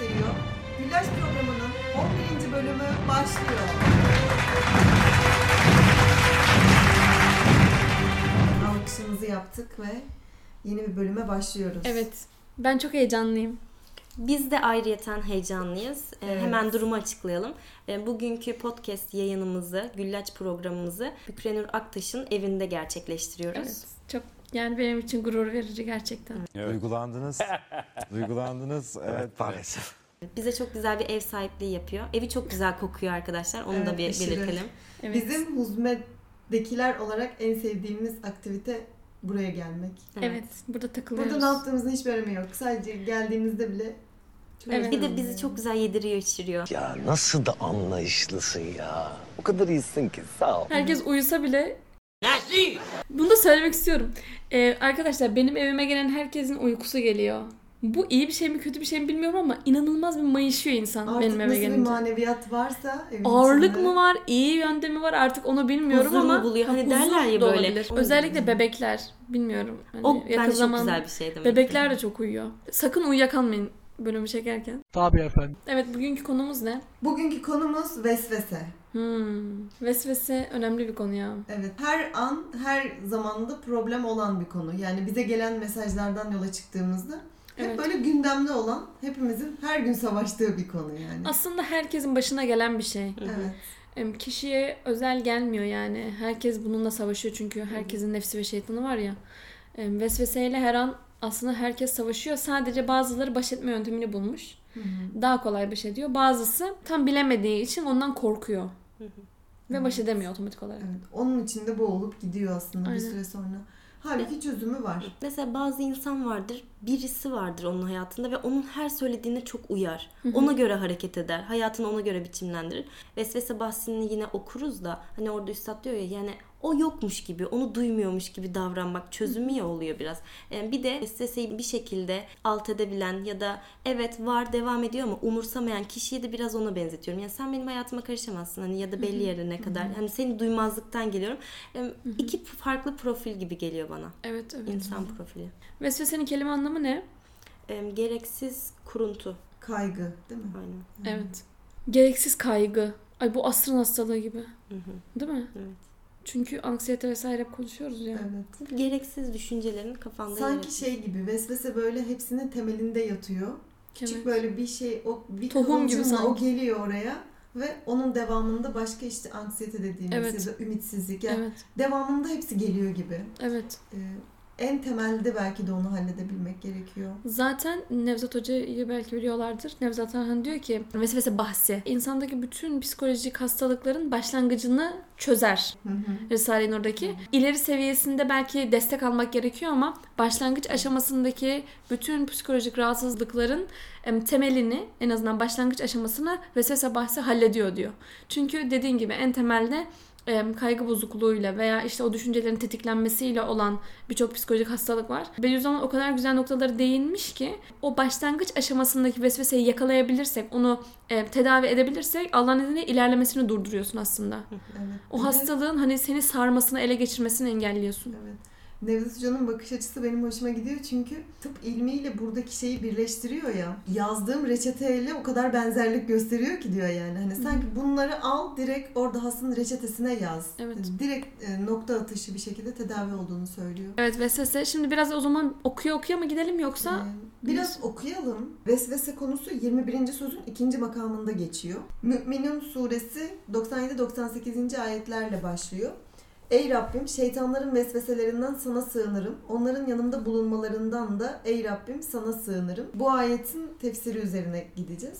gösteriyor. Güllaç programının 11. bölümü başlıyor. Alkışımızı yaptık ve yeni bir bölüme başlıyoruz. Evet. Ben çok heyecanlıyım. Biz de ayrıyeten heyecanlıyız. Ee, Evet. Hemen durumu açıklayalım. Ee, Bugünkü podcast yayınımızı, Güllaç programımızı Bükrenur Aktaş'ın evinde gerçekleştiriyoruz. Evet. Çok yani benim için gurur verici gerçekten. Duygulandınız. Duygulandınız. Evet. Maalesef. Bize çok güzel bir ev sahipliği yapıyor. Evi çok güzel kokuyor arkadaşlar. Onu da Evet, bir aşırı. belirtelim. Evet. Bizim Huzme'dekiler olarak en sevdiğimiz aktivite buraya gelmek. Evet. Burada takılıyoruz. Burada ne yaptığımızın hiçbir önemi yok. Sadece geldiğimizde bile çok Evet. Bir de bizi çok güzel yediriyor, içiriyor. Ya nasıl da anlayışlısın ya. O kadar iyisin ki sağ ol. Herkes uyusa bile Bunu da söylemek istiyorum. Ee, arkadaşlar benim evime gelen herkesin uykusu geliyor. Bu iyi bir şey mi kötü bir şey mi bilmiyorum ama inanılmaz bir mayışıyor insan Artık benim eve nasıl bir gelince. maneviyat varsa evin Ağırlık içinde- mı var, iyi yönde mi var artık onu bilmiyorum Huzur mu ama buluyor? Hani huzur derler ya da böyle. olabilir. Özellikle bebekler bilmiyorum. Hani O yakın bence çok güzel bir şey demek. Bebekler de çok uyuyor. Sakın uyuyakalmayın bölümü çekerken. Tabii efendim. Evet bugünkü konumuz ne? Bugünkü konumuz vesvese. Hmm, vesvese önemli bir konu ya. Evet. Her an, her zamanda problem olan bir konu. Yani bize gelen mesajlardan yola çıktığımızda hep Evet. böyle gündemde olan, hepimizin her gün savaştığı bir konu yani. Aslında herkesin başına gelen bir şey. Evet. Kişiye özel gelmiyor yani. Herkes bununla savaşıyor çünkü herkesin nefsi ve şeytanı var ya. Vesveseyle her an aslında herkes savaşıyor. Sadece bazıları baş etme yöntemini bulmuş. Daha kolay baş ediyor. Bazısı tam bilemediği için ondan korkuyor. Ve baş edemiyor otomatik olarak. Evet. Onun içinde boğulup gidiyor aslında bir Aynen. süre sonra. Halbuki çözümü var. Mesela bazı insan vardır, birisi vardır onun hayatında ve onun her söylediğine çok uyar. Ona göre hareket eder, hayatını ona göre biçimlendirir. Vesvese bahsini yine okuruz da hani orada üstad diyor ya yani o yokmuş gibi, onu duymuyormuş gibi davranmak çözümü ya oluyor biraz. Yani bir de vesveseyi bir şekilde alt edebilen ya da evet var devam ediyor ama umursamayan kişiyi de biraz ona benzetiyorum. Yani sen benim hayatıma karışamazsın hani ya da belli yerine kadar. Hani seni duymazlıktan geliyorum. Yani iki farklı profil gibi geliyor bana. Evet evet. İnsan profili. Vesvesenin kelime anlamı ne? Gereksiz kuruntu. Kaygı değil mi? Aynen. Evet. Gereksiz kaygı. Ay bu asrın hastalığı gibi. Hı hı. Değil mi? Evet. Çünkü anksiyete vesaire hep konuşuyoruz ya. Evet. Gereksiz düşüncelerin kafanda Sanki şey gibi vesvese böyle hepsinin temelinde yatıyor. Küçük Evet. böyle bir şey o bir Tohum gibi kıvılcımla o sanki. geliyor oraya ve onun devamında başka işte anksiyete dediğimiz Evet. ya da ümitsizlik yani Evet. devamında hepsi geliyor gibi. Evet. Ee, en temelde belki de onu halledebilmek gerekiyor. Zaten Nevzat Hoca'yı belki biliyorlardır. Nevzat Arhan diyor ki vesvese bahsi insandaki bütün psikolojik hastalıkların başlangıcını çözer. Hı hı. Risale-i Nur'daki. İleri seviyesinde belki destek almak gerekiyor ama başlangıç aşamasındaki bütün psikolojik rahatsızlıkların em, temelini en azından başlangıç aşamasını vesvese bahsi hallediyor diyor. Çünkü dediğin gibi en temelde kaygı bozukluğuyla veya işte o düşüncelerin tetiklenmesiyle olan birçok psikolojik hastalık var. Bediüzzaman o kadar güzel noktaları değinmiş ki o başlangıç aşamasındaki vesveseyi yakalayabilirsek, onu e, tedavi edebilirsek Allah'ın izniyle ilerlemesini durduruyorsun aslında. Evet. O hastalığın hani seni sarmasını, ele geçirmesini engelliyorsun. Evet. Nevzat Hoca'nın bakış açısı benim hoşuma gidiyor çünkü tıp ilmiyle buradaki şeyi birleştiriyor ya. Yazdığım reçeteyle o kadar benzerlik gösteriyor ki diyor yani. Hani sanki bunları al direkt orada hastanın reçetesine yaz. Evet. Direkt e, nokta atışı bir şekilde tedavi olduğunu söylüyor. Evet vesvese. Şimdi biraz o zaman okuya okuya mı gidelim yoksa? Ee, Biraz okuyalım. Vesvese konusu 21. sözün ikinci makamında geçiyor. Mü'minun suresi 97-98. ayetlerle başlıyor. Ey Rabbim şeytanların vesveselerinden sana sığınırım. Onların yanımda bulunmalarından da ey Rabbim sana sığınırım. Bu ayetin tefsiri üzerine gideceğiz.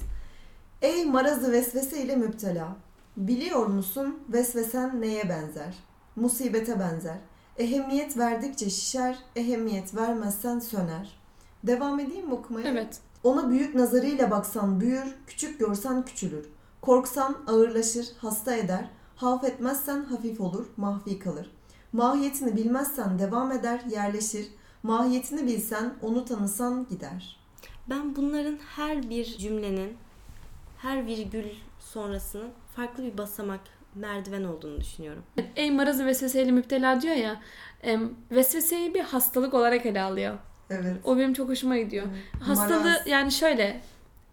Ey marazı vesvese ile müptela. Biliyor musun vesvesen neye benzer? Musibete benzer. Ehemmiyet verdikçe şişer, ehemmiyet vermezsen söner. Devam edeyim mi okumaya? Evet. Ona büyük nazarıyla baksan büyür, küçük görsen küçülür. Korksan ağırlaşır, hasta eder. Havf etmezsen hafif olur, mahfi kalır. Mahiyetini bilmezsen devam eder, yerleşir. Mahiyetini bilsen, onu tanısan gider. Ben bunların her bir cümlenin, her virgül sonrasının farklı bir basamak, merdiven olduğunu düşünüyorum. Ey marazı vesveseyle müptela diyor ya. em, vesveseyi bir hastalık olarak ele alıyor. Evet. O benim çok hoşuma gidiyor. Hastalığı Maraz. yani şöyle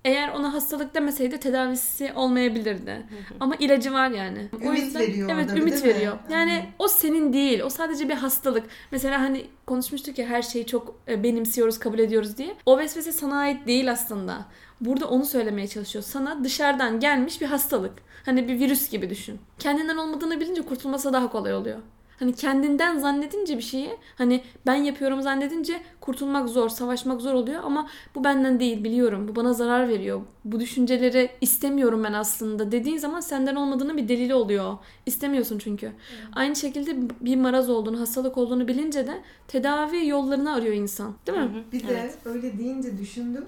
eğer ona hastalık demeseydi tedavisi olmayabilirdi. Ama ilacı var yani. Ümit veriyor Evet, orada ümit değil mi? veriyor. Yani Aynen. o senin değil. O sadece bir hastalık. Mesela hani konuşmuştuk ya her şeyi çok e, benimsiyoruz, kabul ediyoruz diye. O vesvese sana ait değil aslında. Burada onu söylemeye çalışıyor. Sana dışarıdan gelmiş bir hastalık. Hani bir virüs gibi düşün. Kendinden olmadığını bilince kurtulması daha kolay oluyor. Hani kendinden zannedince bir şeyi hani ben yapıyorum zannedince kurtulmak zor, savaşmak zor oluyor ama bu benden değil biliyorum. Bu bana zarar veriyor. Bu düşünceleri istemiyorum ben aslında dediğin zaman senden olmadığını bir delili oluyor. İstemiyorsun çünkü. Aynı şekilde bir maraz olduğunu, hastalık olduğunu bilince de tedavi yollarını arıyor insan. Değil mi? Bir de Evet. öyle deyince düşündüm.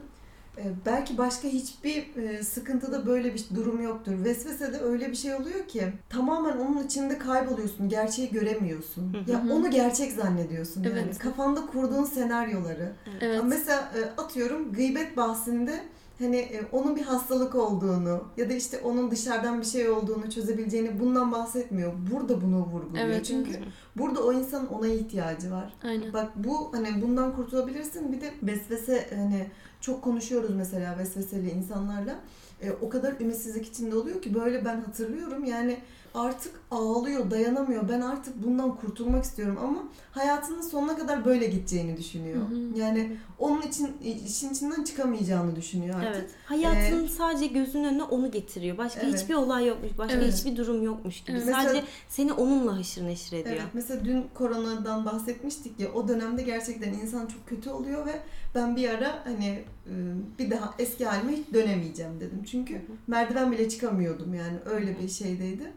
Ee, belki başka hiçbir e, sıkıntıda böyle bir durum yoktur. Vesvesede öyle bir şey oluyor ki tamamen onun içinde kayboluyorsun. Gerçeği göremiyorsun. Ya onu gerçek zannediyorsun yani. Evet. Kafanda kurduğun senaryoları. Evet. Mesela e, atıyorum gıybet bahsinde hani e, onun bir hastalık olduğunu ya da işte onun dışarıdan bir şey olduğunu çözebileceğini bundan bahsetmiyor. Burada bunu vurguluyor. Evet, Çünkü evet. burada o insanın ona ihtiyacı var. Aynen. Bak bu hani bundan kurtulabilirsin. Bir de vesvese hani çok konuşuyoruz mesela vesveseli insanlarla. E, o kadar ümitsizlik içinde oluyor ki böyle ben hatırlıyorum yani artık ağlıyor, dayanamıyor. Ben artık bundan kurtulmak istiyorum ama hayatının sonuna kadar böyle gideceğini düşünüyor. Hı hı. Yani onun için işin içinden çıkamayacağını düşünüyor artık. Evet. Hayatın sadece gözünün önüne onu getiriyor. Başka Evet. hiçbir olay yokmuş. Başka Evet. hiçbir durum yokmuş gibi. Evet. Sadece Mesela- seni onunla haşır neşir ediyor. Evet, mesela dün koronadan bahsetmiştik ya o dönemde gerçekten insan çok kötü oluyor ve ben bir ara hani e, bir daha eski halime hiç dönemeyeceğim dedim. Çünkü merdiven bile çıkamıyordum yani öyle bir şeydeydi.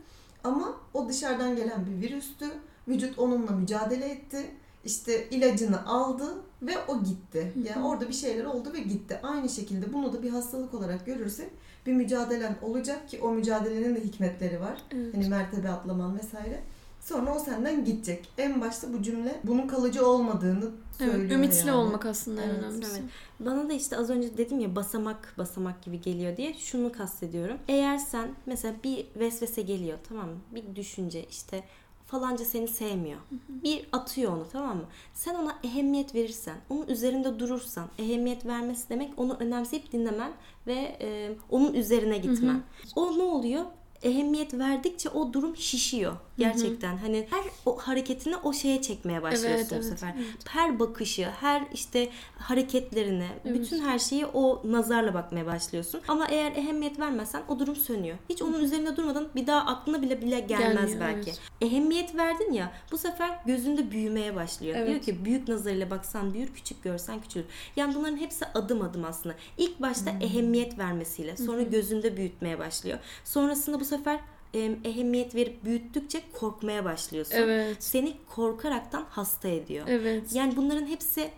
Ama o dışarıdan gelen bir virüstü. Vücut onunla mücadele etti. İşte ilacını aldı ve o gitti. Yani orada bir şeyler oldu ve gitti. Aynı şekilde bunu da bir hastalık olarak görürsek bir mücadelen olacak ki o mücadelenin de hikmetleri var. Evet. Hani mertebe atlaman vesaire. Sonra o senden gidecek. En başta bu cümle bunun kalıcı olmadığını söylüyor. Evet, ümitli yani. olmak aslında en Evet, önemlisi. Evet. Bana da işte az önce dedim ya basamak basamak gibi geliyor diye şunu kastediyorum. Eğer sen mesela bir vesvese geliyor tamam mı? Bir düşünce işte falanca seni sevmiyor. Bir atıyor onu tamam mı? Sen ona ehemmiyet verirsen, onun üzerinde durursan, ehemmiyet vermesi demek onu önemseyip dinlemen ve e, onun üzerine gitmen. O ne oluyor? Ehemmiyet verdikçe o durum şişiyor. Gerçekten hani her o hareketini o şeye çekmeye başlıyorsun Evet, bu evet, sefer. evet. Her bakışı, her işte hareketlerine, Evet. bütün her şeyi o nazarla bakmaya başlıyorsun. Ama eğer ehemmiyet vermezsen o durum sönüyor. Hiç onun üzerinde durmadan bir daha aklına bile bile gelmez Gelmiyor, belki. evet. Ehemmiyet verdin ya bu sefer gözünde büyümeye başlıyor. Evet. Diyor ki büyük nazarıyla baksan büyür, küçük görsen küçülür. Yani bunların hepsi adım adım aslında. İlk başta ehemmiyet vermesiyle sonra gözünde büyütmeye başlıyor. Sonrasında bu sefer em, ehemmiyet verip büyüttükçe korkmaya başlıyorsun. Evet. Seni korkaraktan hasta ediyor. Evet. Yani bunların hepsi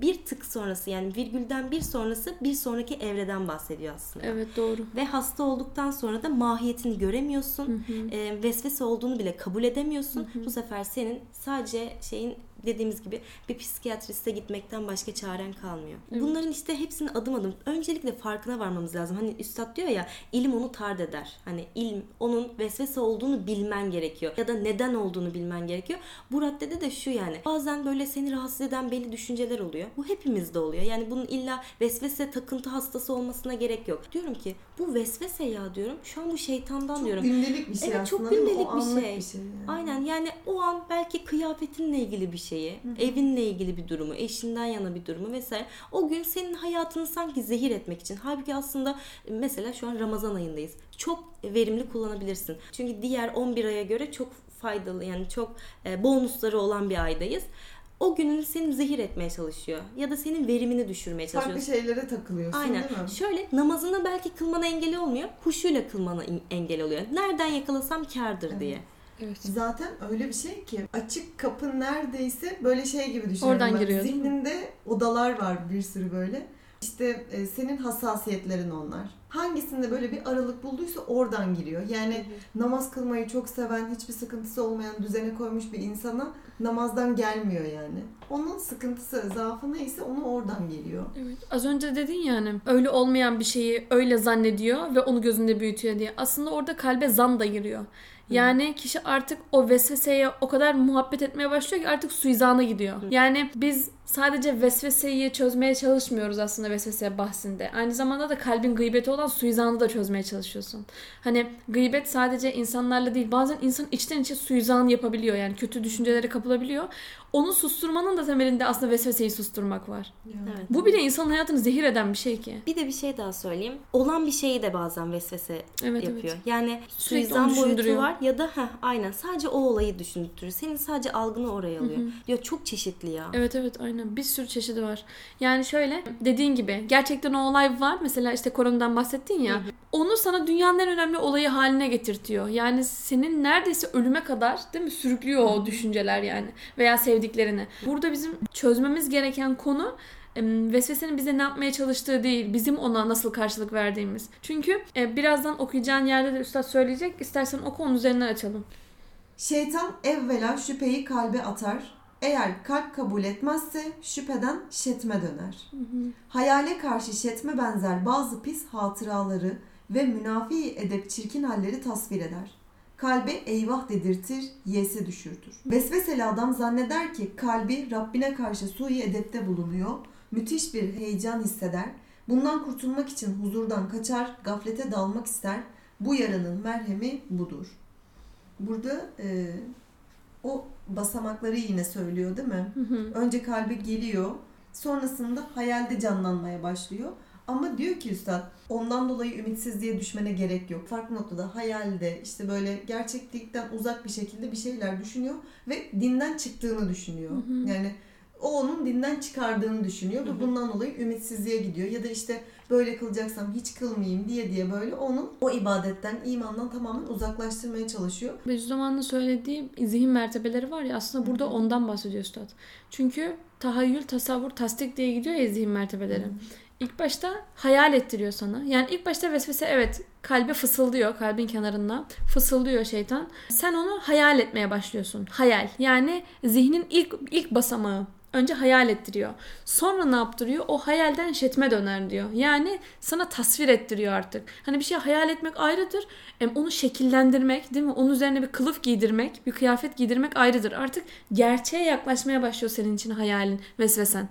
bir tık sonrası yani virgülden bir sonrası bir sonraki evreden bahsediyor aslında. Evet doğru. Ve hasta olduktan sonra da mahiyetini göremiyorsun. E, vesvese olduğunu bile kabul edemiyorsun. Bu sefer senin sadece şeyin dediğimiz gibi bir psikiyatriste gitmekten başka çaren kalmıyor. Bunların işte hepsini adım adım öncelikle farkına varmamız lazım. Hani üstad diyor ya ilim onu tard eder. Hani ilim onun vesvese olduğunu bilmen gerekiyor. Ya da neden olduğunu bilmen gerekiyor. Bu raddede de şu yani. Bazen böyle seni rahatsız eden belli düşünceler oluyor. Bu hepimizde oluyor. Yani bunun illa vesvese takıntı hastası olmasına gerek yok. Diyorum ki bu vesvese ya diyorum. Şu an bu şeytandan Çok diyorum. gündelik bir şey Evet, çok aslında. değil mi? gündelik bir şey. bir şey yani. Aynen yani o an belki kıyafetinle ilgili bir şeyi, evinle ilgili bir durumu, eşinden yana bir durumu vesaire. O gün senin hayatını sanki zehir etmek için. Halbuki aslında mesela şu an Ramazan ayındayız. Çok verimli kullanabilirsin. Çünkü diğer 11 aya göre çok faydalı yani çok e, bonusları olan bir aydayız. O gününü senin zehir etmeye çalışıyor. Ya da senin verimini düşürmeye çalışıyor. Farklı şeylere takılıyorsun Aynen. değil mi? Şöyle namazını belki kılmana engel olmuyor. Huşuyla kılmana engel oluyor. Nereden yakalasam kârdır diye. Evet. Zaten öyle bir şey ki açık kapı neredeyse böyle şey gibi düşünüyorum. Oradan ben. giriyor? Zihninde odalar var bir sürü böyle. İşte e, senin hassasiyetlerin onlar. Hangisinde böyle bir aralık bulduysa oradan giriyor. Yani namaz kılmayı çok seven, hiçbir sıkıntısı olmayan, düzene koymuş bir insana namazdan gelmiyor yani. Onun sıkıntısı, zaafı neyse onu oradan geliyor. Evet. Az önce dedin yani öyle olmayan bir şeyi öyle zannediyor ve onu gözünde büyütüyor diye. Aslında orada kalbe zan da giriyor. Yani kişi artık o vesveseye o kadar muhabbet etmeye başlıyor ki artık suizana gidiyor. Yani biz sadece vesveseyi çözmeye çalışmıyoruz aslında vesvese bahsinde. Aynı zamanda da kalbin gıybeti olan suizanı da çözmeye çalışıyorsun. Hani gıybet sadece insanlarla değil bazen insan içten içe suizan yapabiliyor yani kötü düşüncelere kapılabiliyor. Onu susturmanın da temelinde aslında vesveseyi susturmak var. Evet. Bu bile insanın hayatını zehir eden bir şey ki. Bir de bir şey daha söyleyeyim. Olan bir şeyi de bazen vesvese Evet, yapıyor. evet. Yani Sürekli suizan boyutu var ya da heh, aynen sadece o olayı düşündürüyor. Senin sadece algını oraya alıyor. Ya çok çeşitli ya. Evet evet aynen bir sürü çeşidi var. Yani şöyle dediğin gibi gerçekten o olay var. Mesela işte koronadan bahsettin ya. Onu sana dünyanın en önemli olayı haline getirtiyor. Yani senin neredeyse ölüme kadar değil mi sürüklüyor o düşünceler yani veya sevdiklerini. Burada bizim çözmemiz gereken konu vesvesenin bize ne yapmaya çalıştığı değil, bizim ona nasıl karşılık verdiğimiz. Çünkü e, birazdan okuyacağın yerde de üstad söyleyecek. İstersen oku onun üzerinden açalım. Şeytan evvela şüpheyi kalbe atar. Eğer kalp kabul etmezse şüpheden şetme döner. Hayale karşı şetme benzer bazı pis hatıraları ve münafi edep çirkin halleri tasvir eder. Kalbe eyvah dedirtir, yese düşürtür. Vesveseli adam zanneder ki kalbi Rabbine karşı sui edepte bulunuyor, müthiş bir heyecan hisseder. Bundan kurtulmak için huzurdan kaçar, gaflete dalmak ister. Bu yaranın merhemi budur. Burada e, o basamakları yine söylüyor değil mi? Önce kalbe geliyor. Sonrasında hayalde canlanmaya başlıyor. Ama diyor ki üstad ondan dolayı ümitsizliğe düşmene gerek yok. Farklı noktada hayalde işte böyle gerçeklikten uzak bir şekilde bir şeyler düşünüyor ve dinden çıktığını düşünüyor. Yani o onun dinden çıkardığını düşünüyor ve bundan dolayı ümitsizliğe gidiyor. Ya da işte böyle kılacaksam hiç kılmayayım diye diye böyle onun o ibadetten, imandan tamamen uzaklaştırmaya çalışıyor. Bediüzzaman'ın söylediği zihin mertebeleri var ya aslında burada ondan bahsediyor üstad. Çünkü tahayyül, tasavvur, tasdik diye gidiyor ya zihin mertebeleri. İlk başta hayal ettiriyor sana. Yani ilk başta vesvese evet kalbe fısıldıyor kalbin kenarında. Fısıldıyor şeytan. Sen onu hayal etmeye başlıyorsun. Hayal. Yani zihnin ilk ilk basamağı. Önce hayal ettiriyor. Sonra ne yaptırıyor? O hayalden şetme döner diyor. Yani sana tasvir ettiriyor artık. Hani bir şey hayal etmek ayrıdır. Em, Onu şekillendirmek değil mi? Onun üzerine bir kılıf giydirmek, bir kıyafet giydirmek ayrıdır. Artık gerçeğe yaklaşmaya başlıyor senin için hayalin, vesvesen.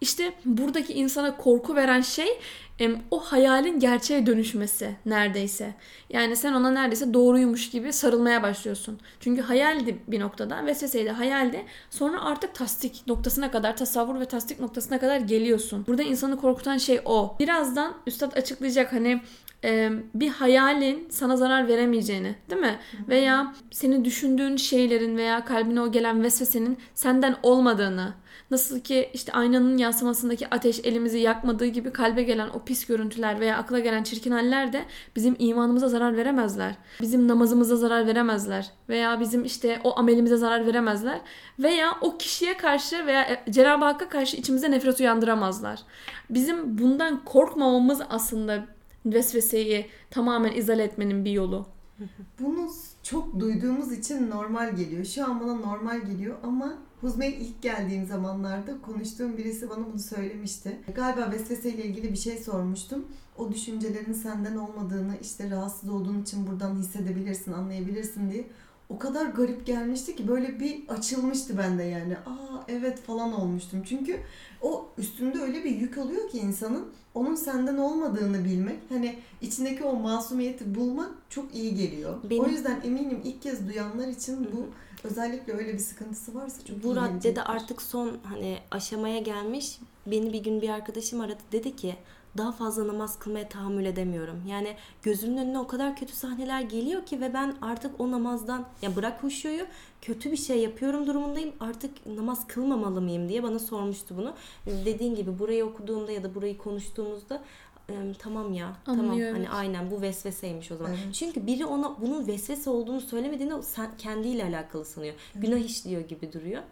İşte buradaki insana korku veren şey o hayalin gerçeğe dönüşmesi neredeyse. Yani sen ona neredeyse doğruymuş gibi sarılmaya başlıyorsun. Çünkü hayaldi bir noktada, vesveseydi hayaldi. Sonra artık tasdik noktasına kadar, tasavvur ve tasdik noktasına kadar geliyorsun. Burada insanı korkutan şey o. Birazdan üstad açıklayacak hani bir hayalin sana zarar veremeyeceğini değil mi? Veya senin düşündüğün şeylerin veya kalbine o gelen vesvesenin senden olmadığını Nasıl ki işte aynanın yansımasındaki ateş elimizi yakmadığı gibi kalbe gelen o pis görüntüler veya akla gelen çirkin haller de bizim imanımıza zarar veremezler. Bizim namazımıza zarar veremezler. Veya bizim işte o amelimize zarar veremezler. Veya o kişiye karşı veya e, Cenab-ı Hakk'a karşı içimize nefret uyandıramazlar. Bizim bundan korkmamamız aslında vesveseyi tamamen izale etmenin bir yolu. Bunu çok duyduğumuz için normal geliyor. Şu an bana normal geliyor ama Huzme'ye ilk geldiğim zamanlarda konuştuğum birisi bana bunu söylemişti. Galiba vesveseyle ilgili bir şey sormuştum. O düşüncelerin senden olmadığını, işte rahatsız olduğun için buradan hissedebilirsin, anlayabilirsin diye. O kadar garip gelmişti ki böyle bir açılmıştı bende yani. Aa evet falan olmuştum. Çünkü o üstünde öyle bir yük oluyor ki insanın onun senden olmadığını bilmek, hani içindeki o masumiyeti bulmak çok iyi geliyor. Benim- O yüzden eminim ilk kez duyanlar için bu özellikle öyle bir sıkıntısı varsa çok Bu raddede artık son hani aşamaya gelmiş. Beni bir gün bir arkadaşım aradı dedi ki daha fazla namaz kılmaya tahammül edemiyorum. Yani gözümün önüne o kadar kötü sahneler geliyor ki ve ben artık o namazdan ya bırak huşuyu kötü bir şey yapıyorum durumundayım. Artık namaz kılmamalı mıyım diye bana sormuştu bunu. Dediğin gibi burayı okuduğumda ya da burayı konuştuğumuzda "Em, tamam ya tamam Anlıyor, hani evet. aynen bu vesveseymiş o zaman. Evet. Çünkü biri ona bunun vesvese olduğunu söylemediğinde o sen, kendiyle alakalı sanıyor. Günah işliyor gibi duruyor.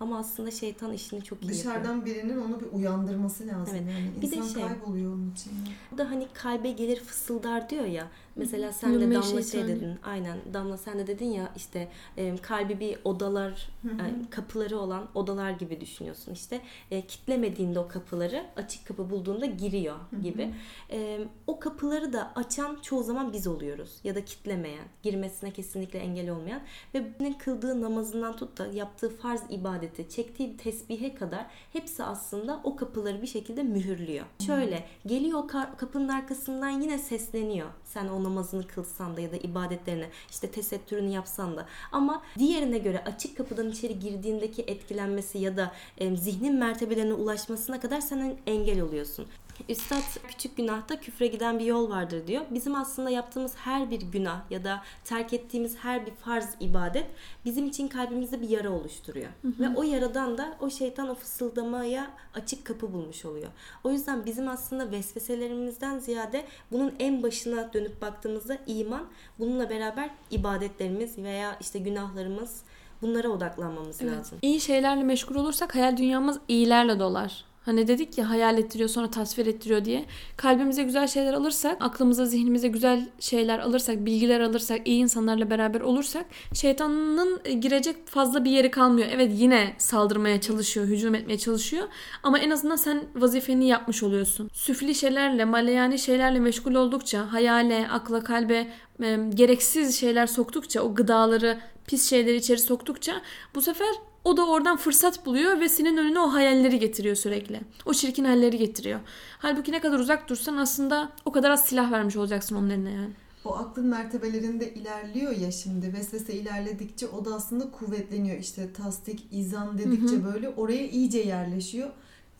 Ama aslında şeytan işini çok iyi yapıyor. Dışarıdan birinin onu bir uyandırması lazım Evet. yani. Bir de İnsan şey- kayboluyor onun için. Bu da hani kalbe gelir fısıldar diyor ya. Mesela sen de Damla şey şeytani. dedin. Aynen Damla sen de dedin ya işte e, kalbi bir odalar e, kapıları olan odalar gibi düşünüyorsun. İşte e, kitlemediğinde o kapıları açık kapı bulduğunda giriyor gibi. E, o kapıları da açan çoğu zaman biz oluyoruz. Ya da kitlemeyen, girmesine kesinlikle engel olmayan ve birinin kıldığı namazından tut da yaptığı farz ibadeti, çektiği tesbihe kadar hepsi aslında o kapıları bir şekilde mühürlüyor. Şöyle geliyor kapının arkasından yine sesleniyor. Sen namazını kılsan da ya da ibadetlerini işte tesettürünü yapsan da. Ama diğerine göre açık kapıdan içeri girdiğindeki etkilenmesi ya da e, zihnin mertebelerine ulaşmasına kadar sen engel oluyorsun. Üstad küçük günahta küfre giden bir yol vardır diyor. Bizim aslında yaptığımız her bir günah ya da terk ettiğimiz her bir farz ibadet bizim için kalbimizde bir yara oluşturuyor. Ve o yaradan da o şeytan o fısıldamaya açık kapı bulmuş oluyor. O yüzden bizim aslında vesveselerimizden ziyade bunun en başına dönüp baktığımızda iman, bununla beraber ibadetlerimiz veya işte günahlarımız bunlara odaklanmamız lazım. İyi şeylerle meşgul olursak hayal dünyamız iyilerle dolar. Hani dedik ya hayal ettiriyor sonra tasvir ettiriyor diye. Kalbimize güzel şeyler alırsak, aklımıza, zihnimize güzel şeyler alırsak, bilgiler alırsak, iyi insanlarla beraber olursak şeytanın e, girecek fazla bir yeri kalmıyor. Evet yine saldırmaya çalışıyor, hücum etmeye çalışıyor. Ama en azından sen vazifeni yapmış oluyorsun. Süfli şeylerle, maleyani şeylerle meşgul oldukça, hayale, akla, kalbe e, gereksiz şeyler soktukça, o gıdaları, pis şeyleri içeri soktukça bu sefer o da oradan fırsat buluyor ve senin önüne o hayalleri getiriyor sürekli. O çirkin halleri getiriyor. Halbuki ne kadar uzak dursan aslında o kadar az silah vermiş olacaksın onun eline yani. O aklın mertebelerinde ilerliyor ya şimdi vesvese ilerledikçe o da aslında kuvvetleniyor. İşte tasdik, izan dedikçe böyle oraya iyice yerleşiyor.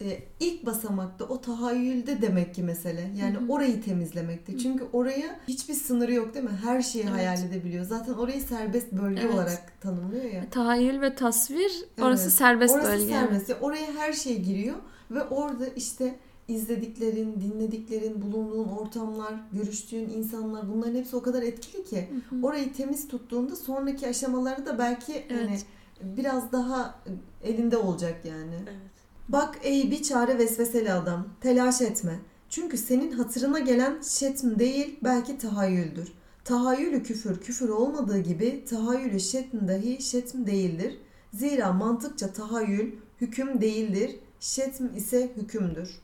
Ee, ilk basamakta o tahayyülde demek ki mesele. Yani orayı temizlemekte. Çünkü oraya hiçbir sınırı yok değil mi? Her şeyi hayal edebiliyor. Zaten orayı serbest bölge Evet. olarak tanımlıyor ya. Tahayyül ve tasvir orası Evet. serbest Orası bölge. serbest. Ya Oraya her şey giriyor ve orada işte izlediklerin, dinlediklerin, bulunduğun ortamlar, görüştüğün insanlar bunların hepsi o kadar etkili ki orayı temiz tuttuğunda sonraki aşamaları da belki hani Evet. biraz daha elinde olacak yani. Evet. Bak ey bir çare vesveseli adam, telaş etme. Çünkü senin hatırına gelen şetm değil, belki tahayyüldür. Tahayyülü küfür, küfür olmadığı gibi tahayyülü şetm dahi şetm değildir. Zira mantıkça tahayyül hüküm değildir, şetm ise hükümdür.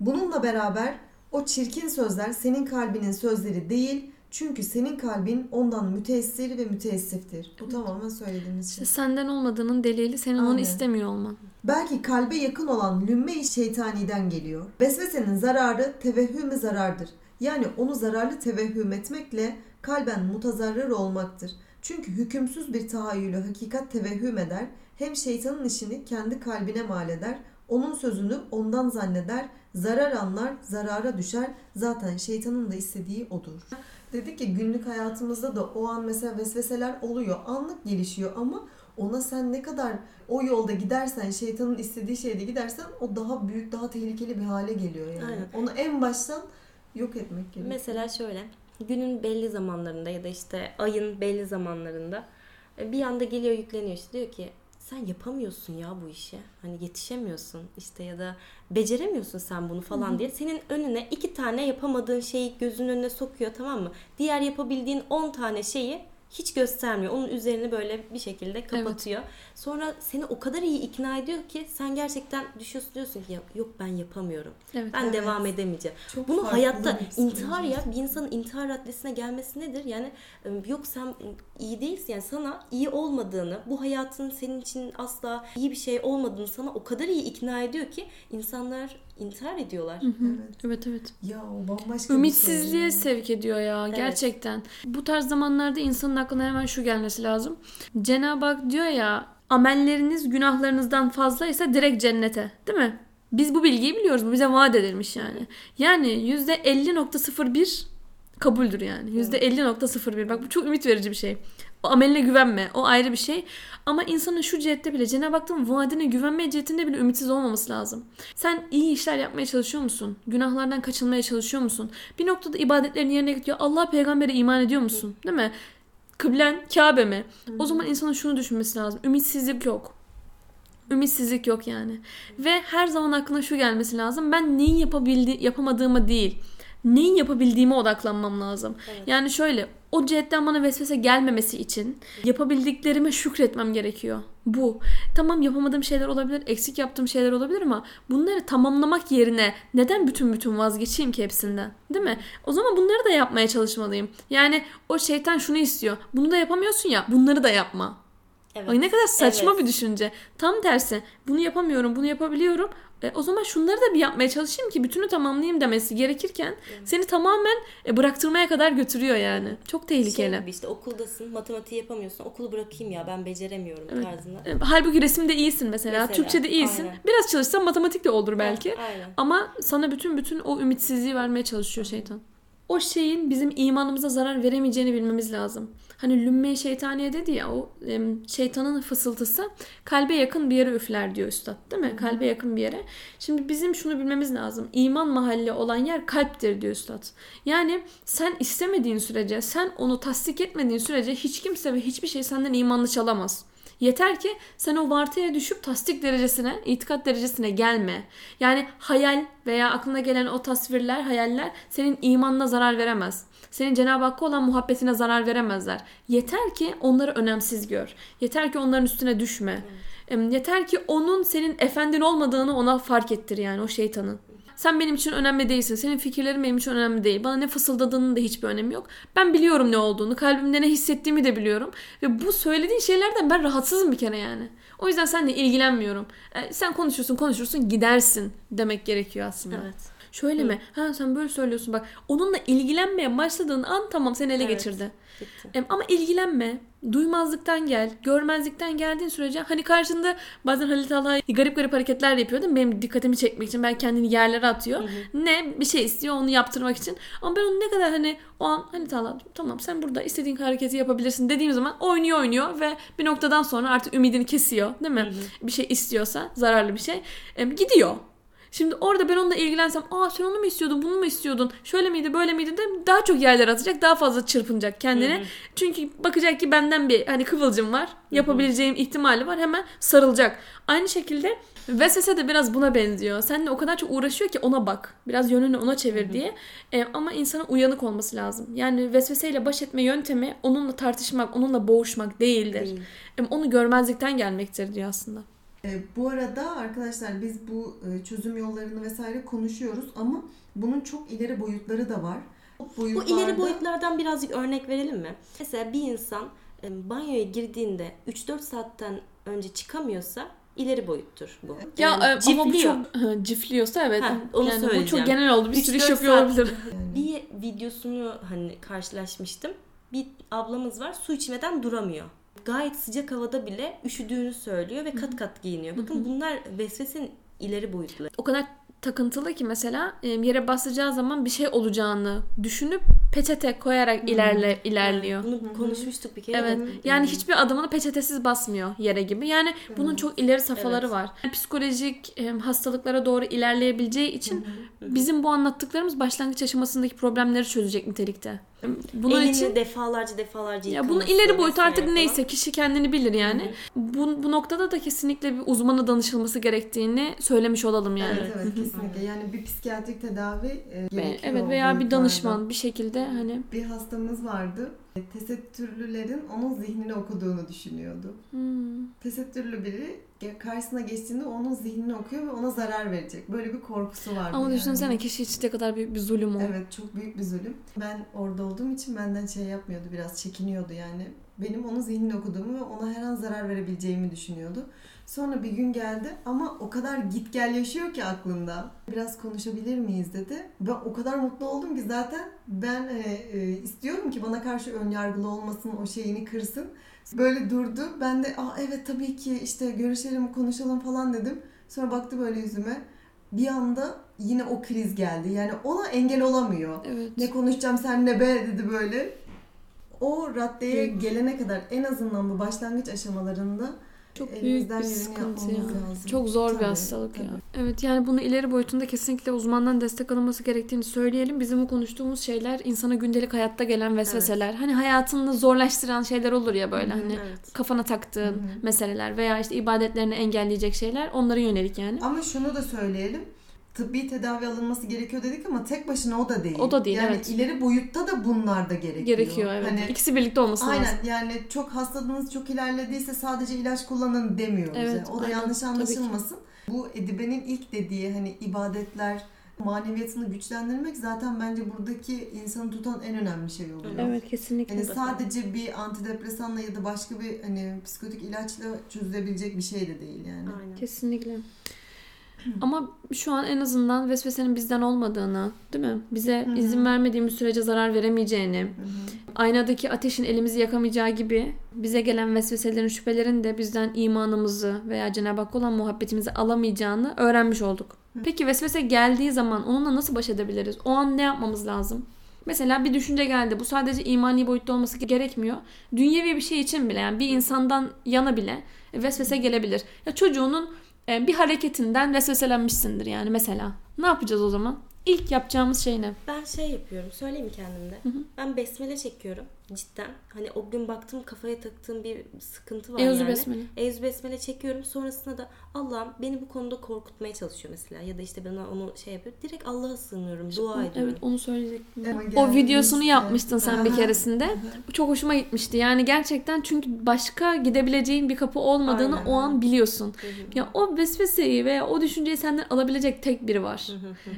Bununla beraber o çirkin sözler senin kalbinin sözleri değil, çünkü senin kalbin ondan müteessir ve müteessiftir. Bu tamamen söylediğimiz şey. İşte senden olmadığının delili senin onu Aynen. istemiyor olman. Belki kalbe yakın olan lümme-i şeytaniden geliyor. Vesvesenin zararı tevehhüm zarardır. Yani onu zararlı tevehhüm etmekle kalben mutazarrır olmaktır. Çünkü hükümsüz bir tahayyülü hakikat tevehhüm eder, hem şeytanın işini kendi kalbine mal eder, onun sözünü ondan zanneder, zarar anlar, zarara düşer. Zaten şeytanın da istediği odur. Dedik ki günlük hayatımızda da o an mesela vesveseler oluyor. Anlık gelişiyor ama ona sen ne kadar o yolda gidersen, şeytanın istediği şeyde gidersen o daha büyük, daha tehlikeli bir hale geliyor yani. Aynen. Onu en baştan yok etmek gerekiyor. Mesela şöyle günün belli zamanlarında ya da işte ayın belli zamanlarında e, bir anda geliyor yükleniyor işte diyor ki sen yapamıyorsun ya bu işe. Hani yetişemiyorsun işte ya da beceremiyorsun sen bunu falan diye. Senin önüne iki tane yapamadığın şeyi gözünün önüne sokuyor tamam mı? Diğer yapabildiğin 10 tane şeyi hiç göstermiyor. Onun üzerini böyle bir şekilde kapatıyor. Sonra seni o kadar iyi ikna ediyor ki sen gerçekten düşüyorsun diyorsun ki "Ya yok ben yapamıyorum. Evet. Ben Evet. devam edemeyeceğim. Çok Bunu hayatta intihar ya bir insanın intihar raddesine gelmesi nedir? Yani e, yok sen iyi değilsin yani sana iyi olmadığını, bu hayatın senin için asla iyi bir şey olmadığını sana o kadar iyi ikna ediyor ki insanlar intihar ediyorlar. Evet. Evet evet. Ya o bambaşka Ümitsizliğe bir şey. sevk ediyor ya Evet. gerçekten. Bu tarz zamanlarda insanın aklına hemen şu gelmesi lazım. Cenab-ı Hak diyor ya amelleriniz günahlarınızdan fazlaysa direkt cennete değil mi? Biz bu bilgiyi biliyoruz. Bu bize vaat edilmiş yani. Yani %50.01 kabuldür yani. %50.01. Bak bu çok ümit verici bir şey. O ameline güvenme. O ayrı bir şey. Ama insanın şu cihette bile Cenab-ı Hakk'ın vaadine güvenmeye cihetinde bile ümitsiz olmaması lazım. Sen iyi işler yapmaya çalışıyor musun? Günahlardan kaçınmaya çalışıyor musun? Bir noktada ibadetlerini yerine getiriyor. Allah peygambere iman ediyor musun? Değil mi? Kıblen Kabe mi? O zaman insanın şunu düşünmesi lazım. Ümitsizlik yok. Ümitsizlik yok yani. Ve her zaman aklına şu gelmesi lazım. Ben neyi yapabildi, yapamadığımı değil. neyin yapabildiğime odaklanmam lazım. Yani şöyle o cihetten bana vesvese gelmemesi için yapabildiklerime şükretmem gerekiyor. Bu. Tamam yapamadığım şeyler olabilir, eksik yaptığım şeyler olabilir ama bunları tamamlamak yerine neden bütün bütün vazgeçeyim ki hepsinden? Değil mi? O zaman bunları da yapmaya çalışmalıyım. Yani o şeytan şunu istiyor. Bunu da yapamıyorsun ya, bunları da yapma. Evet. Ay ne kadar saçma Evet. bir düşünce. Tam tersi. Bunu yapamıyorum, bunu yapabiliyorum. E, o zaman şunları da bir yapmaya çalışayım ki bütünü tamamlayayım demesi gerekirken seni tamamen e, bıraktırmaya kadar götürüyor yani. Çok tehlikeli. Şey gibi işte okuldasın, matematiği yapamıyorsun. Okulu bırakayım ya ben beceremiyorum tarzında. E, Halbuki resimde iyisin mesela, Mesela, Türkçe'de iyisin. aynen. Biraz çalışsan matematik de olur belki. Aynen. Ama sana bütün bütün o ümitsizliği vermeye çalışıyor şeytan. O şeyin bizim imanımıza zarar veremeyeceğini bilmemiz lazım. Hani lümme şeytaniye dedi ya o şeytanın fısıltısı kalbe yakın bir yere üfler diyor üstad değil mi? Kalbe yakın bir yere. Şimdi bizim şunu bilmemiz lazım. İman mahalli olan yer kalptir diyor üstad. Yani sen istemediğin sürece, sen onu tasdik etmediğin sürece hiç kimse ve hiçbir şey senden imanını çalamaz. Yeter ki sen o vartıya düşüp tasdik derecesine, itikat derecesine gelme. Yani hayal veya aklına gelen o tasvirler, hayaller senin imanına zarar veremez. Senin Cenab-ı Hakk'a olan muhabbetine zarar veremezler. Yeter ki onları önemsiz gör. Yeter ki onların üstüne düşme. Em, Yeter ki onun senin efendin olmadığını ona fark ettir yani o şeytanın. Sen benim için önemli değilsin. Senin fikirlerin benim için önemli değil. Bana ne fısıldadığının da hiçbir önemi yok. Ben biliyorum ne olduğunu. Kalbimde ne hissettiğimi de biliyorum. Ve bu söylediğin şeylerden ben rahatsızım bir kere yani. O yüzden seninle ilgilenmiyorum. E, sen konuşursun konuşursun gidersin demek gerekiyor aslında. Evet. Şöyle mi? Ha sen böyle söylüyorsun bak. Onunla ilgilenmeye başladığın an tamam seni ele Evet. geçirdi. Bitti. Em, Ama ilgilenme. Duymazlıktan gel. Görmezlikten geldiğin sürece hani karşında bazen Halil Talha garip garip hareketler yapıyor değil mi? Benim dikkatimi çekmek için. Ben kendini yerlere atıyor. Ne? Bir şey istiyor onu yaptırmak için. Ama ben onu ne kadar hani o an hani Talha tamam sen burada istediğin hareketi yapabilirsin dediğim zaman oynuyor oynuyor ve bir noktadan sonra artık ümidini kesiyor değil mi? Bir şey istiyorsa zararlı bir şey. gidiyor. Şimdi orada ben onunla ilgilensem aa sen onu mu istiyordun bunu mu istiyordun şöyle miydi böyle miydi de daha çok yerler atacak daha fazla çırpınacak kendine. Çünkü bakacak ki benden bir hani kıvılcım var yapabileceğim ihtimali var hemen sarılacak. Aynı şekilde vesvese de biraz buna benziyor. Seninle o kadar çok uğraşıyor ki ona bak biraz yönünü ona çevir diye. E, ama insanın uyanık olması lazım. Yani vesveseyle baş etme yöntemi onunla tartışmak onunla boğuşmak değildir. Değil. E, onu görmezlikten gelmektir diyor aslında. E, bu arada arkadaşlar biz bu e, çözüm yollarını vesaire konuşuyoruz ama bunun çok ileri boyutları da var. Bu, Bu ileri boyutlarda- boyutlardan birazcık örnek verelim mi? Mesela bir insan e, banyoya girdiğinde 3-4 saatten önce çıkamıyorsa ileri boyuttur bu. Ya Yani e, ama bu cifliyor. çok cifliyorsa evet. Ha, onu yani bu çok söyleyeceğim. genel oldu. Bir sürü iş 3-4 yapıyor saat- olabilir. Bir videosunu hani karşılaşmıştım. Bir ablamız var su içmeden duramıyor. Gayet sıcak havada bile üşüdüğünü söylüyor ve kat kat giyiniyor. Bakın bunlar vesvesenin ileri boyutları. O kadar takıntılı ki mesela yere basacağı zaman bir şey olacağını düşünüp peçete koyarak ilerle ilerliyor. Bunu konuşmuştuk bir kere. Evet. Yani hiçbir adımını peçetesiz basmıyor yere gibi. Yani bunun çok ileri safhaları Evet. var. Psikolojik e, hastalıklara doğru ilerleyebileceği için bizim bu anlattıklarımız başlangıç aşamasındaki problemleri çözecek nitelikte. Bunun Elini için defalarca defalarca Ya bunun ileri boyutu artık falan. neyse kişi kendini bilir yani. Bu, bu noktada da kesinlikle bir uzmana danışılması gerektiğini söylemiş olalım yani. Evet evet kesinlikle. Yani bir psikiyatrik tedavi e, gerekiyor. evet veya bir danışman bir şekilde hani Bir hastamız vardı. E, Tesettürlülerin onun zihnini okuduğunu düşünüyordu. hmm, Tesettürlü biri karşısına geçtiğinde onun zihnini okuyor ve ona zarar verecek. Böyle bir korkusu vardı. ama yani. düşünsene kişi için ne kadar büyük bir zulüm o. Evet çok büyük bir zulüm. Ben orada olduğum için benden şey yapmıyordu biraz çekiniyordu yani. Benim onun zihnini okuduğumu ve ona her an zarar verebileceğimi düşünüyordu. Sonra bir gün geldi ama o kadar git gel yaşıyor ki aklında. Biraz konuşabilir miyiz dedi. Ben o kadar mutlu oldum ki zaten ben e, e, istiyorum ki bana karşı ön yargılı olmasın, o şeyini kırsın. Böyle durdu. Ben de Aa, evet tabii ki işte görüşelim, konuşalım falan dedim. Sonra baktı böyle yüzüme. Bir anda yine o kriz geldi. Yani ona engel olamıyor. Evet. Ne konuşacağım seninle be dedi böyle. O raddeye gelene kadar en azından bu başlangıç aşamalarında Çok büyük bir sıkıntı ya. lazım. Çok zor bir Tabii, hastalık ya. tabii. Evet yani bunu ileri boyutunda kesinlikle uzmandan destek alınması gerektiğini söyleyelim. Bizim bu konuştuğumuz şeyler insana gündelik hayatta gelen vesveseler. Hani hayatını zorlaştıran şeyler olur ya böyle hani Evet. kafana taktığın meseleler veya işte ibadetlerini engelleyecek şeyler onlara yönelik yani. Ama şunu da söyleyelim. Tıbbi tedavi alınması gerekiyor dedik ama tek başına o da değil. O da değil, yani evet. ileri boyutta da bunlar da gerekiyor. Gerekiyor evet. Hani İkisi birlikte olması Aynen lazım. yani çok hastalığınız çok ilerlediyse sadece ilaç kullanın demiyor bize. Evet, O da aynen. yanlış anlaşılmasın. Bu Edibe'nin ilk dediği hani ibadetler maneviyatını güçlendirmek zaten bence buradaki insanı tutan en önemli şey oluyor. Evet kesinlikle. Yani sadece bir antidepresanla ya da başka bir hani psikotik ilaçla çözülebilecek bir şey de değil yani. Aynen. Kesinlikle. Ama şu an en azından vesvesenin bizden olmadığını, değil mi? Bize Hı hı. izin vermediğimiz sürece zarar veremeyeceğini, Hı hı. aynadaki ateşin elimizi yakamayacağı gibi bize gelen vesveselerin, şüphelerin de bizden imanımızı veya Cenab-ı Hakk'a olan muhabbetimizi alamayacağını öğrenmiş olduk. Peki vesvese geldiği zaman onunla nasıl baş edebiliriz? O an ne yapmamız lazım? Mesela bir düşünce geldi. Bu sadece imani boyutta olması gerekmiyor. Dünyevi bir şey için bile yani bir insandan yana bile vesvese gelebilir. Ya çocuğunun bir hareketinden vesveselenmişsindir yani mesela. Ne yapacağız o zaman? İlk yapacağımız şey ne? Ben şey yapıyorum. Söyleyeyim mi kendimde? Ben besmele çekiyorum. Cidden. Hani o gün baktım kafaya taktığım bir sıkıntı var Eyüzü yani. besmele. Eyüzü besmele çekiyorum. Sonrasında da Allah'ım beni bu konuda korkutmaya çalışıyor mesela. Ya da işte bana onu şey yapıyor. Direkt Allah'a sığınıyorum. Dua ediyorum. Evet onu söyleyecektim. Ama O videosunu yapmıştın sen bir Aha. keresinde. Bu çok hoşuma gitmişti. Yani gerçekten çünkü başka gidebileceğin bir kapı olmadığını Aynen. o an biliyorsun. Ya o vesveseyi veya o düşünceyi senden alabilecek tek biri var.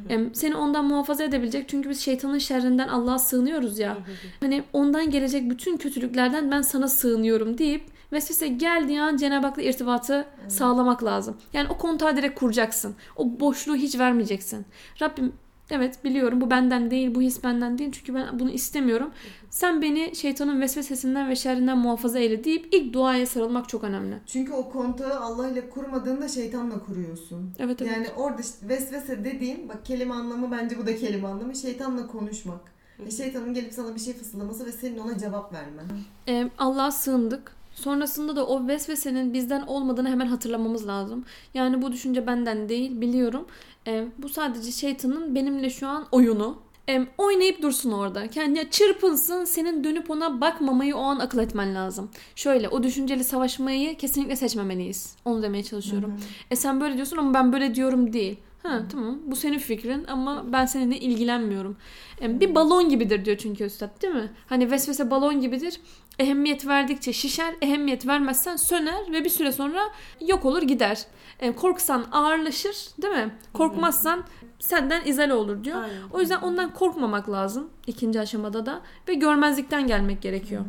Em, Seni ondan muhafaza edebilecek. Çünkü biz şeytanın şerrinden Allah'a sığınıyoruz ya. Hani ondan gelecek bütün kötülüklerden ben sana sığınıyorum deyip vesvese geldiği an Cenab-ı Hak'la irtibatı sağlamak lazım. Yani o kontağı direkt kuracaksın. O boşluğu hiç vermeyeceksin. Rabbim evet biliyorum bu benden değil, bu his benden değil çünkü ben bunu istemiyorum. Sen beni şeytanın vesvesesinden ve şerrinden muhafaza eyle deyip ilk duaya sarılmak çok önemli. Çünkü o kontağı Allah ile kurmadığında şeytanla kuruyorsun. Evet evet. Yani orada işte vesvese dediğin bak kelime anlamı bence bu da kelime anlamı şeytanla konuşmak. Ve şeytanın gelip sana bir şey fısıldaması ve senin ona cevap vermen. Ee, Allah'a sığındık. Sonrasında da o vesvesenin bizden olmadığını hemen hatırlamamız lazım. Yani bu düşünce benden değil biliyorum. Ee, bu sadece şeytanın benimle şu an oyunu. Ee, oynayıp dursun orada. Kendine çırpınsın. Senin dönüp ona bakmamayı o an akıl etmen lazım. Şöyle o düşünceli savaşmayı kesinlikle seçmemeliyiz. Onu demeye çalışıyorum. E sen böyle diyorsun ama ben böyle diyorum değil. Ha tamam bu senin fikrin ama ben seninle ilgilenmiyorum. Bir balon gibidir diyor çünkü üstad değil mi? Hani vesvese balon gibidir. Ehemmiyet verdikçe şişer, ehemmiyet vermezsen söner ve bir süre sonra yok olur gider. E, korksan ağırlaşır değil mi? Korkmazsan senden izale olur diyor. Aynen. O yüzden ondan korkmamak lazım ikinci aşamada da ve görmezlikten gelmek gerekiyor.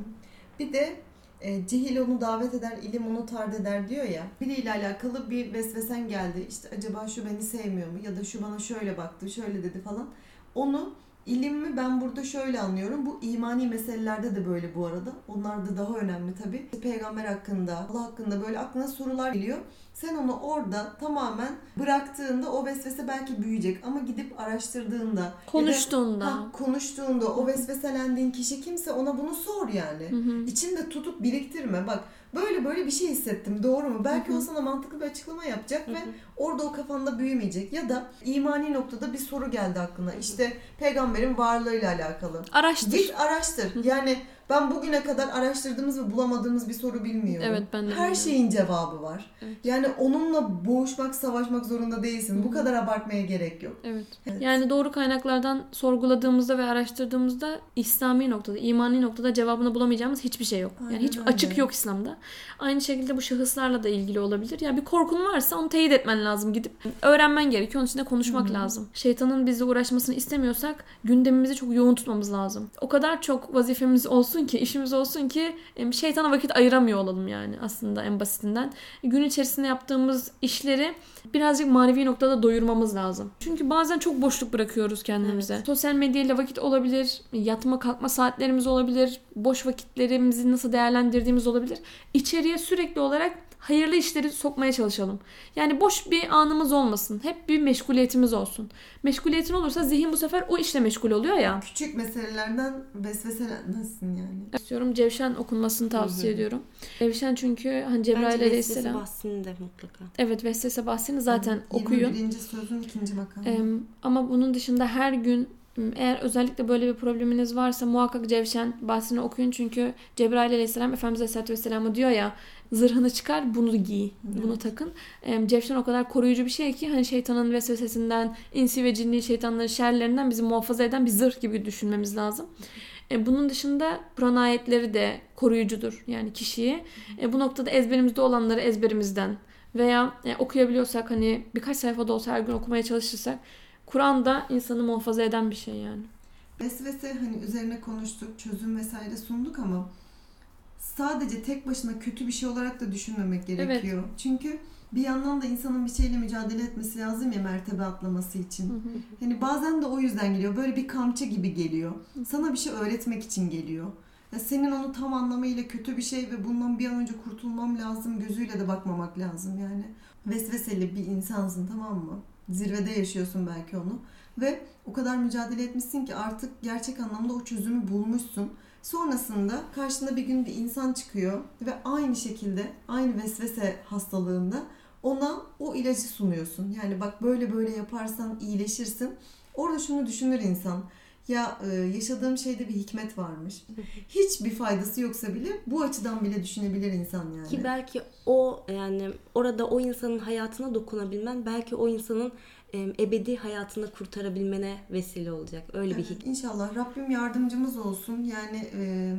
Bir de e, cehil onu davet eder, ilim onu tard eder diyor ya. Biriyle alakalı bir vesvesen geldi. İşte acaba şu beni sevmiyor mu? Ya da şu bana şöyle baktı, şöyle dedi falan. Onu ilim mi ben burada şöyle anlıyorum. Bu imani meselelerde de böyle bu arada. Onlar da daha önemli tabii. Peygamber hakkında, Allah hakkında böyle aklına sorular geliyor. Sen onu orada tamamen bıraktığında o vesvese belki büyüyecek ama gidip araştırdığında ya da- Konuştuğunda. Ha, konuştuğunda o vesveselendiğin kişi kimse ona bunu sor yani. Hı hı. İçinde tutup biriktirme. Bak böyle böyle bir şey hissettim doğru mu? Belki o sana mantıklı bir açıklama yapacak ve orada o kafanda büyümeyecek. Ya da imani noktada bir soru geldi aklına. İşte peygamberin varlığıyla alakalı. Araştır. Git araştır. Yani ben bugüne kadar araştırdığımız ve bulamadığımız bir soru bilmiyorum. Evet, ben de Her bilmiyorum. şeyin cevabı var. Evet. Yani onunla boğuşmak, savaşmak zorunda değilsin. Bu kadar abartmaya gerek yok. Evet. Evet. Yani doğru kaynaklardan sorguladığımızda ve araştırdığımızda İslami noktada, imani noktada cevabını bulamayacağımız hiçbir şey yok. Yani Aynen hiç öyle. açık yok İslam'da. Aynı şekilde bu şahıslarla da ilgili olabilir. Ya bir korkun varsa onu teyit etmen lazım gidip. Öğrenmen gerekiyor. Onun için de konuşmak lazım. Şeytanın bizle uğraşmasını istemiyorsak gündemimizi çok yoğun tutmamız lazım. O kadar çok vazifemiz olsun ki, işimiz olsun ki şeytana vakit ayıramıyor olalım yani aslında en basitinden. Gün içerisinde yaptığımız işleri birazcık manevi noktada doyurmamız lazım. Çünkü bazen çok boşluk bırakıyoruz kendimize. Sosyal medyayla vakit olabilir, yatma kalkma saatlerimiz olabilir, boş vakitlerimizi nasıl değerlendirdiğimiz olabilir. İçeriye sürekli olarak hayırlı işleri sokmaya çalışalım. Yani boş bir anımız olmasın. Hep bir meşguliyetimiz olsun. Meşguliyetin olursa zihin bu sefer o işle meşgul oluyor ya. Küçük meselelerden vesveselenmesin yani. İstiyorum Cevşen okunmasını tavsiye ediyorum. Cevşen çünkü hani Cebrail Bence vesvese aleyhisselam. bahsini de mutlaka. Evet vesvese bahsini zaten okuyun. 21. sözün ikinci makamı. Em, ama bunun dışında her gün Eğer özellikle böyle bir probleminiz varsa muhakkak Cevşen bahsini okuyun çünkü Cebrail aleyhisselam Efendimiz aleyhisselatü vesselam'a diyor ya zırhını çıkar bunu giy, bunu takın. Cevşen o kadar koruyucu bir şey ki hani şeytanın vesvesesinden, insi ve cinni şeytanların şerlerinden bizi muhafaza eden bir zırh gibi düşünmemiz lazım. E, bunun dışında Kur'an ayetleri de koruyucudur yani kişiyi. E, bu noktada ezberimizde olanları ezberimizden veya e, okuyabiliyorsak hani birkaç sayfada olsa her gün okumaya çalışırsak Kur'an da insanı muhafaza eden bir şey yani. Vesvese hani üzerine konuştuk, çözüm vesaire sunduk ama sadece tek başına kötü bir şey olarak da düşünmemek gerekiyor. Çünkü bir yandan da insanın bir şeyle mücadele etmesi lazım ya mertebe atlaması için. Hani bazen de o yüzden geliyor. Böyle bir kamçı gibi geliyor. Sana bir şey öğretmek için geliyor. Ya senin onu tam anlamıyla kötü bir şey ve bundan bir an önce kurtulmam lazım gözüyle de bakmamak lazım yani. Vesveseli bir insansın tamam mı? Zirvede yaşıyorsun belki onu. Ve o kadar mücadele etmişsin ki artık gerçek anlamda o çözümü bulmuşsun. Sonrasında karşında bir gün bir insan çıkıyor ve aynı şekilde aynı vesvese hastalığında ona o ilacı sunuyorsun. Yani bak böyle böyle yaparsan iyileşirsin. Orada şunu düşünür insan. Ya e, yaşadığım şeyde bir hikmet varmış. Hiçbir faydası yoksa bile bu açıdan bile düşünebilir insan yani. Ki belki o yani orada o insanın hayatına dokunabilmen belki o insanın e, ebedi hayatını kurtarabilmene vesile olacak. Öyle bir Evet, hikmet. İnşallah Rabbim yardımcımız olsun. Yani e,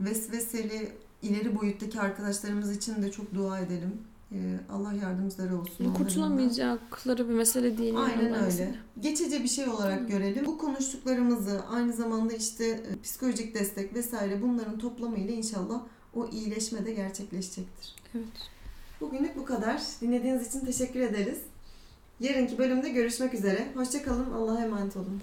vesveseli ileri boyuttaki arkadaşlarımız için de çok dua edelim. E, Allah yardımcıları olsun. Kurtulamayacakları bir mesele değil. Aynen öyle. izniyle. Geçici bir şey olarak görelim. Bu konuştuklarımızı aynı zamanda işte e, psikolojik destek vesaire bunların toplamıyla inşallah o iyileşme de gerçekleşecektir. Evet. Bugünlük bu kadar. Dinlediğiniz için teşekkür ederiz. Yarınki bölümde görüşmek üzere. Hoşçakalın. Allah'a emanet olun.